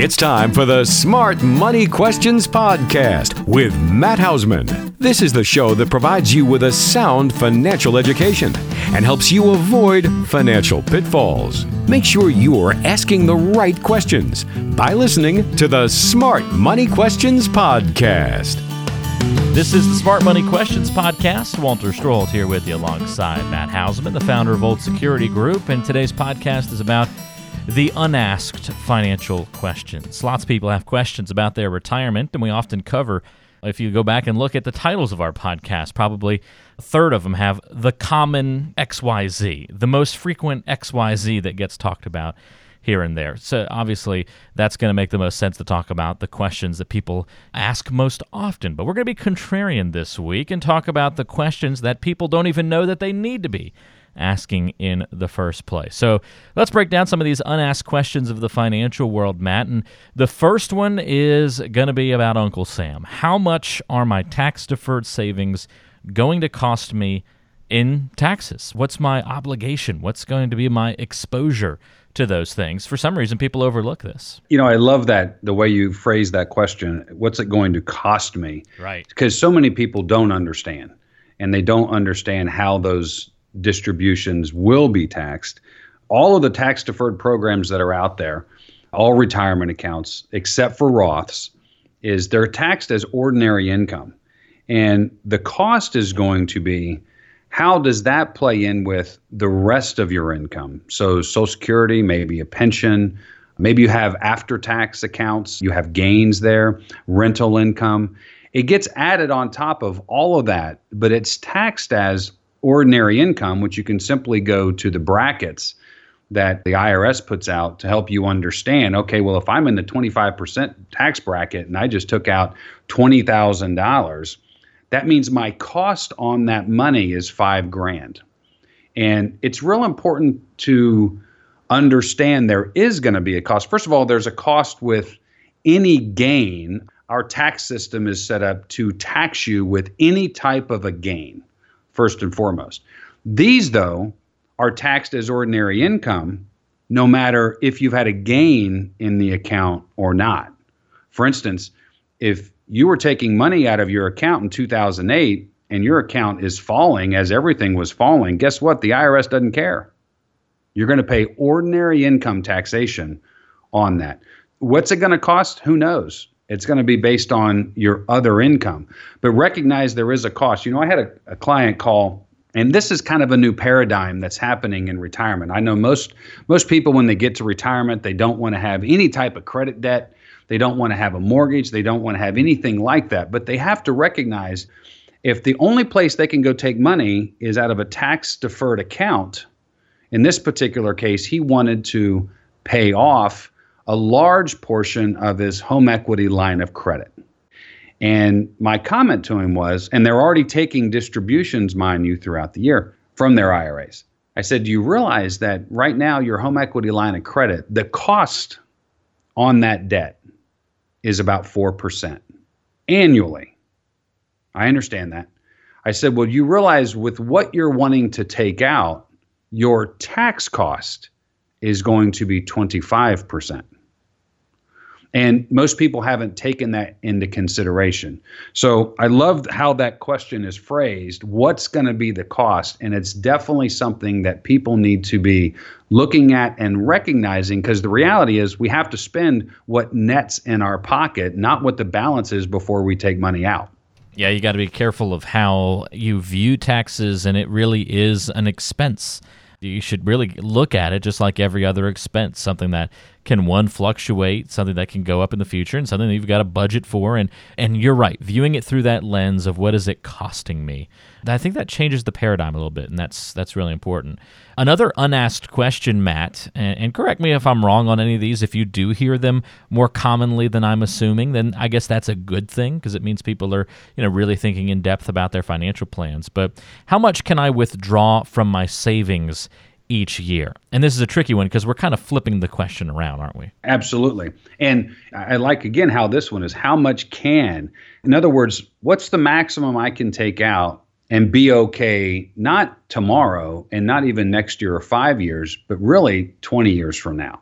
It's time for the Smart Money Questions Podcast with Matt Hausman. This is the show that provides you with a sound financial education and helps you avoid financial pitfalls. Make sure you are asking the right questions by listening to the Smart Money Questions Podcast. This is the Smart Money Questions Podcast. Walter Storholt here with you alongside Matt Hausman, the founder of Old Security Group. And today's podcast is about the unasked financial questions. Lots of people have questions about their retirement, and we often cover. If you go back and look at the titles of our podcast, probably a third of them have the common XYZ, the most frequent XYZ that gets talked about here and there. So obviously, that's going to make the most sense to talk about the questions that people ask most often. But we're going to be contrarian this week and talk about the questions that people don't even know that they need to be asking in the first place. So let's break down some of these unasked questions of the financial world, Matt. And the first one is going to be about Uncle Sam. How much are my tax deferred savings going to cost me in taxes? What's my obligation? What's going to be my exposure? to those things. For some reason, people overlook this. You know, I love that the way you phrase that question. What's it going to cost me? Right. Because so many people don't understand, and they don't understand how those distributions will be taxed. All of the tax deferred programs that are out there, all retirement accounts except for Roths, is they're taxed as ordinary income. And the cost is going to be how does that play in with the rest of your income? So, Social Security, maybe a pension, maybe you have after tax accounts, you have gains there, rental income. It gets added on top of all of that, but it's taxed as ordinary income, which you can simply go to the brackets that the IRS puts out to help you understand okay, well, if I'm in the 25% tax bracket and I just took out $20,000, that means my cost on that money is five grand. And it's real important to understand there is going to be a cost. First of all, there's a cost with any gain. Our tax system is set up to tax you with any type of a gain first and foremost. These, though, are taxed as ordinary income no matter if you've had a gain in the account or not. For instance, if you were taking money out of your account in 2008 and your account is falling as everything was falling, guess what? The IRS doesn't care. You're going to pay ordinary income taxation on that. What's it going to cost? Who knows? It's going to be based on your other income. But recognize there is a cost. You know, I had a, a client call and this is kind of a new paradigm that's happening in retirement. I know most most people when they get to retirement, they don't want to have any type of credit debt. They don't want to have a mortgage. They don't want to have anything like that. But they have to recognize if the only place they can go take money is out of a tax deferred account, in this particular case, he wanted to pay off a large portion of his home equity line of credit. And my comment to him was, and they're already taking distributions, mind you, throughout the year from their IRAs. I said, Do you realize that right now your home equity line of credit, the cost on that debt is about 4% annually? I understand that. I said, Well, you realize with what you're wanting to take out, your tax cost is going to be 25%. And most people haven't taken that into consideration. So I love how that question is phrased. What's going to be the cost? And it's definitely something that people need to be looking at and recognizing because the reality is we have to spend what nets in our pocket, not what the balance is before we take money out. Yeah, you got to be careful of how you view taxes, and it really is an expense you should really look at it just like every other expense, something that can one fluctuate, something that can go up in the future, and something that you've got a budget for. And and you're right, viewing it through that lens of what is it costing me. I think that changes the paradigm a little bit, and that's that's really important. Another unasked question, Matt, and, and correct me if I'm wrong on any of these. If you do hear them more commonly than I'm assuming, then I guess that's a good thing because it means people are you know really thinking in depth about their financial plans. But how much can I withdraw from my savings? Each year? And this is a tricky one because we're kind of flipping the question around, aren't we? Absolutely. And I like again how this one is how much can, in other words, what's the maximum I can take out and be okay, not tomorrow and not even next year or five years, but really 20 years from now.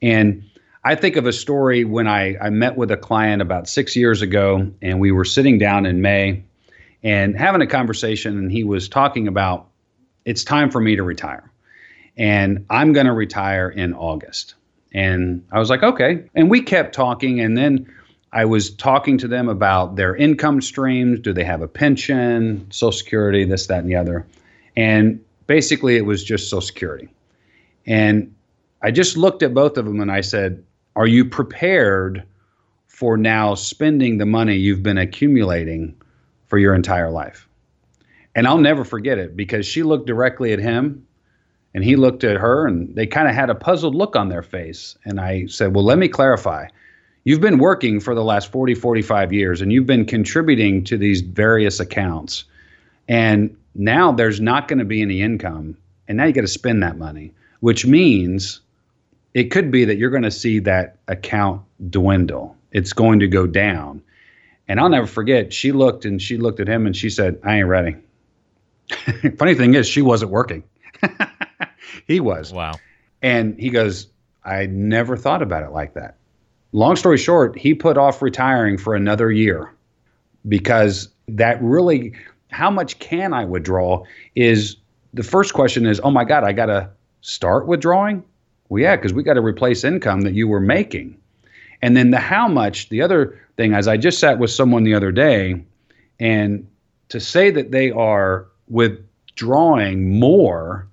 And I think of a story when I, I met with a client about six years ago, and we were sitting down in May and having a conversation, and he was talking about it's time for me to retire. And I'm going to retire in August. And I was like, okay. And we kept talking. And then I was talking to them about their income streams. Do they have a pension, Social Security, this, that, and the other? And basically, it was just Social Security. And I just looked at both of them and I said, Are you prepared for now spending the money you've been accumulating for your entire life? And I'll never forget it because she looked directly at him and he looked at her and they kind of had a puzzled look on their face. And I said, Well, let me clarify. You've been working for the last 40, 45 years and you've been contributing to these various accounts. And now there's not going to be any income. And now you got to spend that money, which means it could be that you're going to see that account dwindle. It's going to go down. And I'll never forget, she looked and she looked at him and she said, I ain't ready. Funny thing is, she wasn't working. he was. Wow. And he goes, I never thought about it like that. Long story short, he put off retiring for another year because that really, how much can I withdraw? Is the first question is, oh my God, I got to start withdrawing? Well, yeah, because we got to replace income that you were making. And then the how much, the other thing, as I just sat with someone the other day, and to say that they are withdrawing more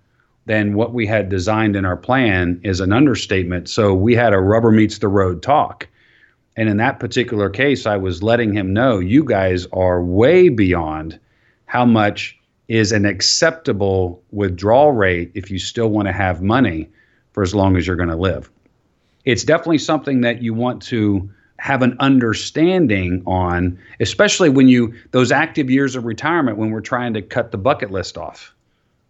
than what we had designed in our plan is an understatement. So we had a rubber meets the road talk. And in that particular case, I was letting him know you guys are way beyond how much is an acceptable withdrawal rate if you still want to have money for as long as you're going to live. It's definitely something that you want to have an understanding on, especially when you, those active years of retirement, when we're trying to cut the bucket list off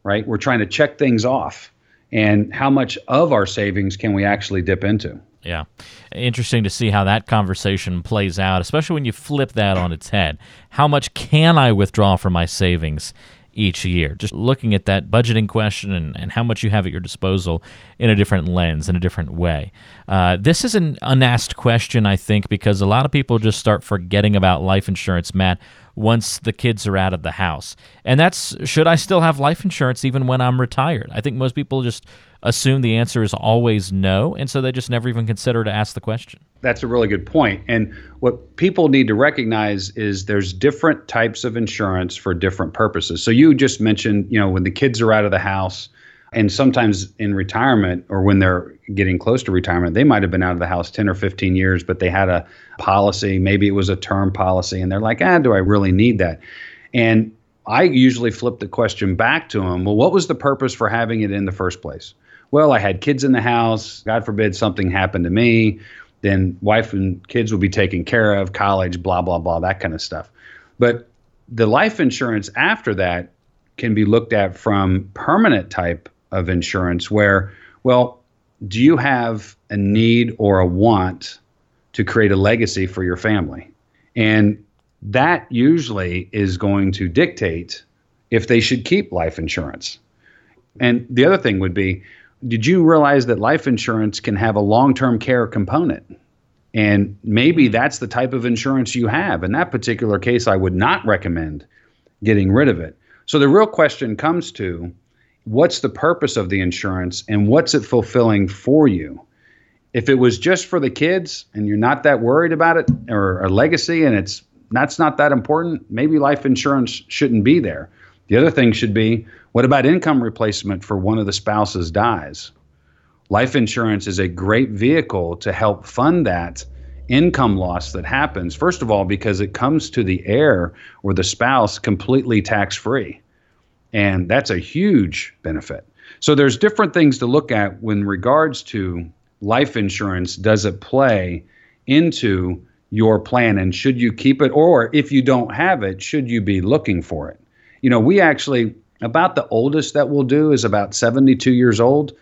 right? We're trying to check things off. And how much of our savings can we actually dip into? Yeah. Interesting to see how that conversation plays out, especially when you flip that on its head. How much can I withdraw from my savings each year? Just looking at that budgeting question and, and how much you have at your disposal in a different lens, in a different way. Uh, this is an unasked question, I think, because a lot of people just start forgetting about life insurance, Matt once the kids are out of the house. And that's should I still have life insurance even when I'm retired? I think most people just assume the answer is always no, and so they just never even consider to ask the question. That's a really good point. And what people need to recognize is there's different types of insurance for different purposes. So you just mentioned, you know, when the kids are out of the house, and sometimes in retirement or when they're getting close to retirement, they might have been out of the house 10 or 15 years, but they had a policy. Maybe it was a term policy, and they're like, ah, do I really need that? And I usually flip the question back to them well, what was the purpose for having it in the first place? Well, I had kids in the house. God forbid something happened to me. Then wife and kids will be taken care of, college, blah, blah, blah, that kind of stuff. But the life insurance after that can be looked at from permanent type of insurance where, well, do you have a need or a want to create a legacy for your family? And that usually is going to dictate if they should keep life insurance. And the other thing would be did you realize that life insurance can have a long term care component? And maybe mm-hmm. that's the type of insurance you have. In that particular case, I would not recommend getting rid of it. So the real question comes to what's the purpose of the insurance and what's it fulfilling for you? If it was just for the kids and you're not that worried about it or a legacy and it's that's not that important, maybe life insurance shouldn't be there. The other thing should be what about income replacement for one of the spouses dies? Life insurance is a great vehicle to help fund that income loss that happens. First of all, because it comes to the heir or the spouse completely tax free. And that's a huge benefit. So there's different things to look at when regards to life insurance. Does it play into your plan and should you keep it? Or if you don't have it, should you be looking for it? You know, we actually, about the oldest that we'll do is about 72 years old.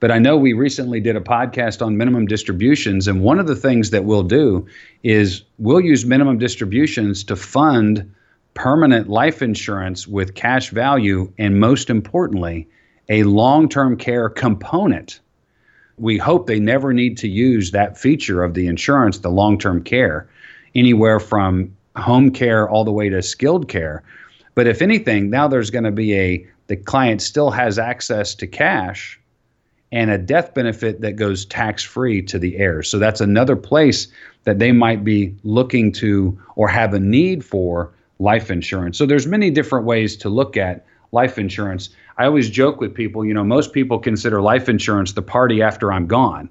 But I know we recently did a podcast on minimum distributions. And one of the things that we'll do is we'll use minimum distributions to fund permanent life insurance with cash value, and most importantly, a long term care component. we hope they never need to use that feature of the insurance, the long term care, anywhere from home care all the way to skilled care. But if anything, now there's going to be a the client still has access to cash and a death benefit that goes tax free to the heirs. So that's another place that they might be looking to or have a need for life insurance. So there's many different ways to look at life insurance. I always joke with people, you know, most people consider life insurance the party after I'm gone.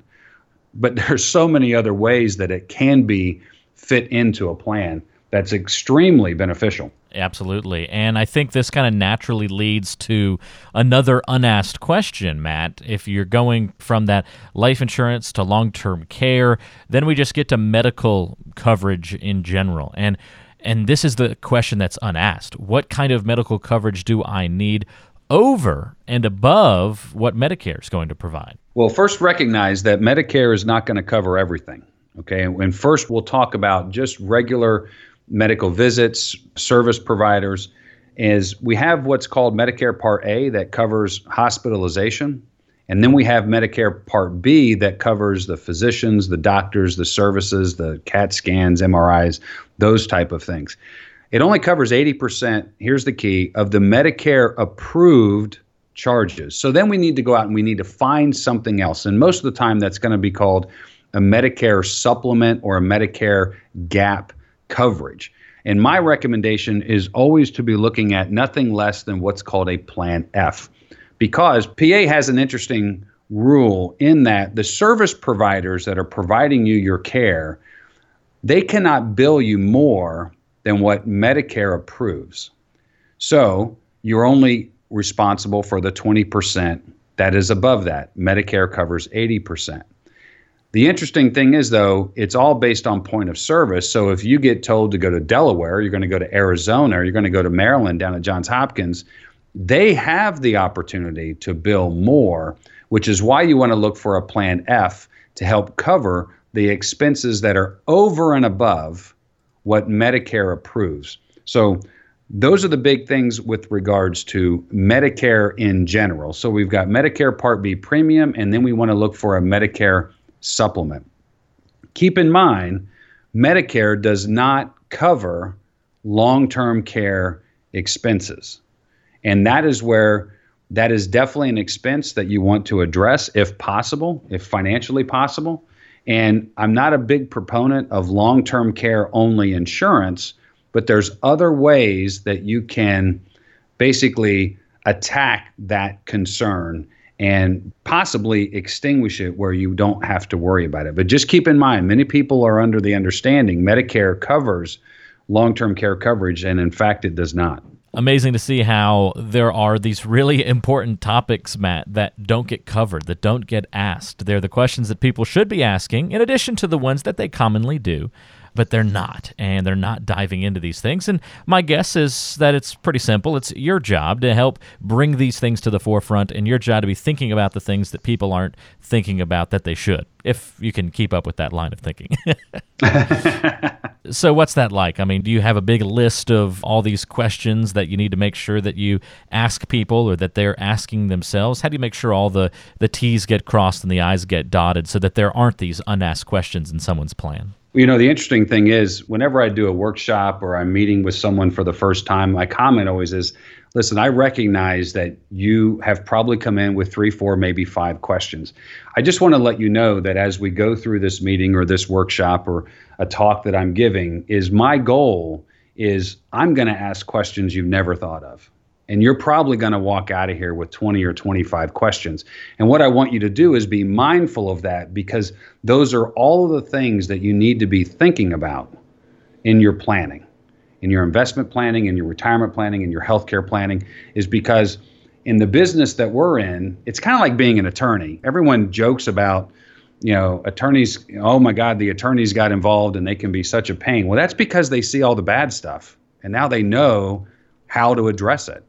But there's so many other ways that it can be fit into a plan that's extremely beneficial. Absolutely. And I think this kind of naturally leads to another unasked question, Matt. If you're going from that life insurance to long term care, then we just get to medical coverage in general. And and this is the question that's unasked. What kind of medical coverage do I need over and above what Medicare is going to provide? Well, first recognize that Medicare is not going to cover everything. Okay. And first, we'll talk about just regular medical visits, service providers, is we have what's called Medicare Part A that covers hospitalization. And then we have Medicare Part B that covers the physicians, the doctors, the services, the CAT scans, MRIs, those type of things. It only covers 80%, here's the key, of the Medicare approved charges. So then we need to go out and we need to find something else. And most of the time that's going to be called a Medicare supplement or a Medicare gap coverage. And my recommendation is always to be looking at nothing less than what's called a Plan F. Because PA has an interesting rule in that the service providers that are providing you your care, they cannot bill you more than what Medicare approves. So you're only responsible for the 20% that is above that. Medicare covers 80%. The interesting thing is, though, it's all based on point of service. So if you get told to go to Delaware, you're going to go to Arizona, or you're going to go to Maryland down at Johns Hopkins, they have the opportunity to bill more, which is why you want to look for a plan F to help cover the expenses that are over and above what Medicare approves. So those are the big things with regards to Medicare in general. So we've got Medicare Part B premium, and then we want to look for a Medicare supplement. Keep in mind, Medicare does not cover long term care expenses. And that is where that is definitely an expense that you want to address if possible, if financially possible. And I'm not a big proponent of long term care only insurance, but there's other ways that you can basically attack that concern and possibly extinguish it where you don't have to worry about it. But just keep in mind, many people are under the understanding Medicare covers long term care coverage, and in fact, it does not. Amazing to see how there are these really important topics, Matt, that don't get covered, that don't get asked. They're the questions that people should be asking, in addition to the ones that they commonly do but they're not, and they're not diving into these things. And my guess is that it's pretty simple. It's your job to help bring these things to the forefront, and your job to be thinking about the things that people aren't thinking about that they should, if you can keep up with that line of thinking. so, what's that like? I mean, do you have a big list of all these questions that you need to make sure that you ask people or that they're asking themselves? How do you make sure all the, the T's get crossed and the I's get dotted so that there aren't these unasked questions in someone's plan? You know, the interesting thing is, whenever I do a workshop or I'm meeting with someone for the first time, my comment always is listen, I recognize that you have probably come in with three, four, maybe five questions. I just want to let you know that as we go through this meeting or this workshop or a talk that I'm giving, is my goal is I'm going to ask questions you've never thought of and you're probably going to walk out of here with 20 or 25 questions. And what I want you to do is be mindful of that because those are all of the things that you need to be thinking about in your planning, in your investment planning, in your retirement planning, in your healthcare planning, is because in the business that we're in, it's kind of like being an attorney. Everyone jokes about, you know, attorneys, oh my God, the attorneys got involved and they can be such a pain. Well, that's because they see all the bad stuff and now they know how to address it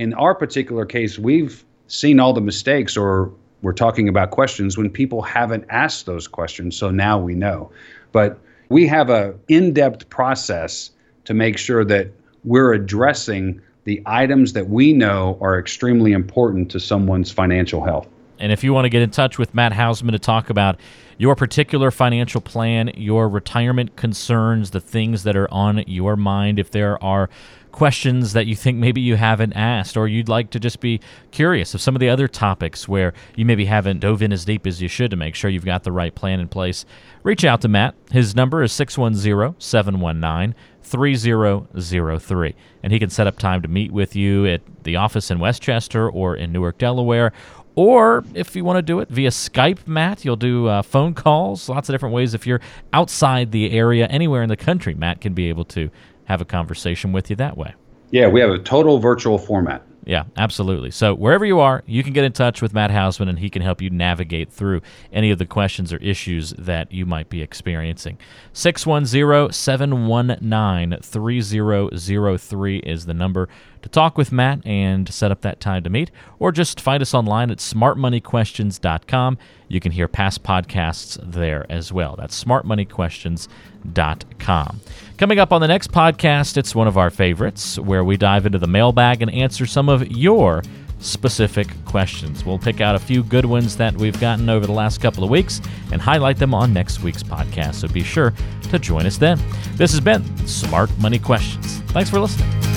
in our particular case, we've seen all the mistakes or we're talking about questions when people haven't asked those questions. So now we know. But we have a in-depth process to make sure that we're addressing the items that we know are extremely important to someone's financial health. And if you want to get in touch with Matt Hausman to talk about your particular financial plan, your retirement concerns, the things that are on your mind, if there are questions that you think maybe you haven't asked, or you'd like to just be curious of some of the other topics where you maybe haven't dove in as deep as you should to make sure you've got the right plan in place, reach out to Matt. His number is 610 719 3003. And he can set up time to meet with you at the office in West Chester or in Newark, Delaware. Or if you want to do it via Skype, Matt, you'll do uh, phone calls, lots of different ways. If you're outside the area, anywhere in the country, Matt can be able to have a conversation with you that way. Yeah, we have a total virtual format. Yeah, absolutely. So wherever you are, you can get in touch with Matt Hausman and he can help you navigate through any of the questions or issues that you might be experiencing. 610-719-3003 is the number to talk with Matt and set up that time to meet or just find us online at smartmoneyquestions.com. You can hear past podcasts there as well. That's smartmoneyquestions.com. Coming up on the next podcast, it's one of our favorites where we dive into the mailbag and answer some of your specific questions. We'll pick out a few good ones that we've gotten over the last couple of weeks and highlight them on next week's podcast. So be sure to join us then. This has been Smart Money Questions. Thanks for listening.